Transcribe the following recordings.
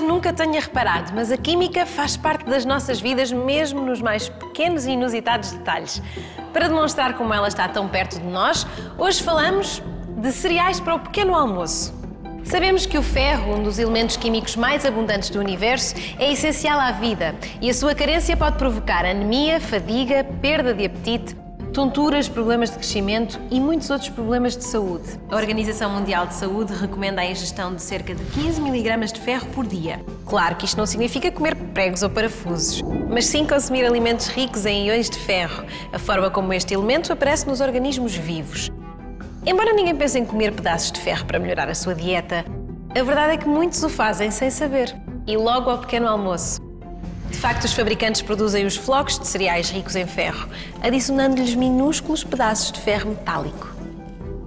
nunca tenha reparado, mas a química faz parte das nossas vidas, mesmo nos mais pequenos e inusitados detalhes. Para demonstrar como ela está tão perto de nós, hoje falamos de cereais para o pequeno almoço. Sabemos que o ferro, um dos elementos químicos mais abundantes do universo, é essencial à vida e a sua carência pode provocar anemia, fadiga, perda de apetite, tonturas, problemas de crescimento e muitos outros problemas de saúde. A Organização Mundial de Saúde recomenda a ingestão de cerca de 15 mg de ferro por dia. Claro que isto não significa comer pregos ou parafusos, mas sim consumir alimentos ricos em íons de ferro, a forma como este elemento aparece nos organismos vivos. Embora ninguém pense em comer pedaços de ferro para melhorar a sua dieta, a verdade é que muitos o fazem sem saber. E logo ao pequeno almoço. De facto, os fabricantes produzem os flocos de cereais ricos em ferro, adicionando-lhes minúsculos pedaços de ferro metálico.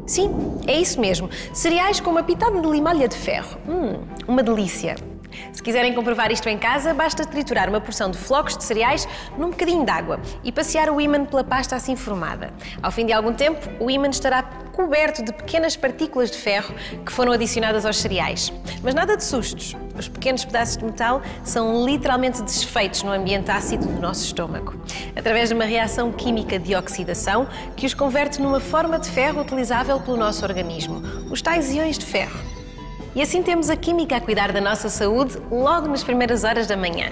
Sim, é isso mesmo. Cereais com uma pitada de limalha de ferro. Hum, uma delícia. Se quiserem comprovar isto em casa, basta triturar uma porção de flocos de cereais num bocadinho de água e passear o ímã pela pasta assim formada. Ao fim de algum tempo, o ímã estará coberto de pequenas partículas de ferro que foram adicionadas aos cereais. Mas nada de sustos. Os pequenos pedaços de metal são literalmente desfeitos no ambiente ácido do nosso estômago, através de uma reação química de oxidação que os converte numa forma de ferro utilizável pelo nosso organismo, os tais íons de ferro. E assim temos a química a cuidar da nossa saúde logo nas primeiras horas da manhã.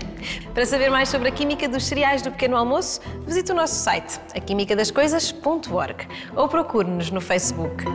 Para saber mais sobre a química dos cereais do pequeno almoço, visite o nosso site, aquimicadascoisas.org ou procure-nos no Facebook.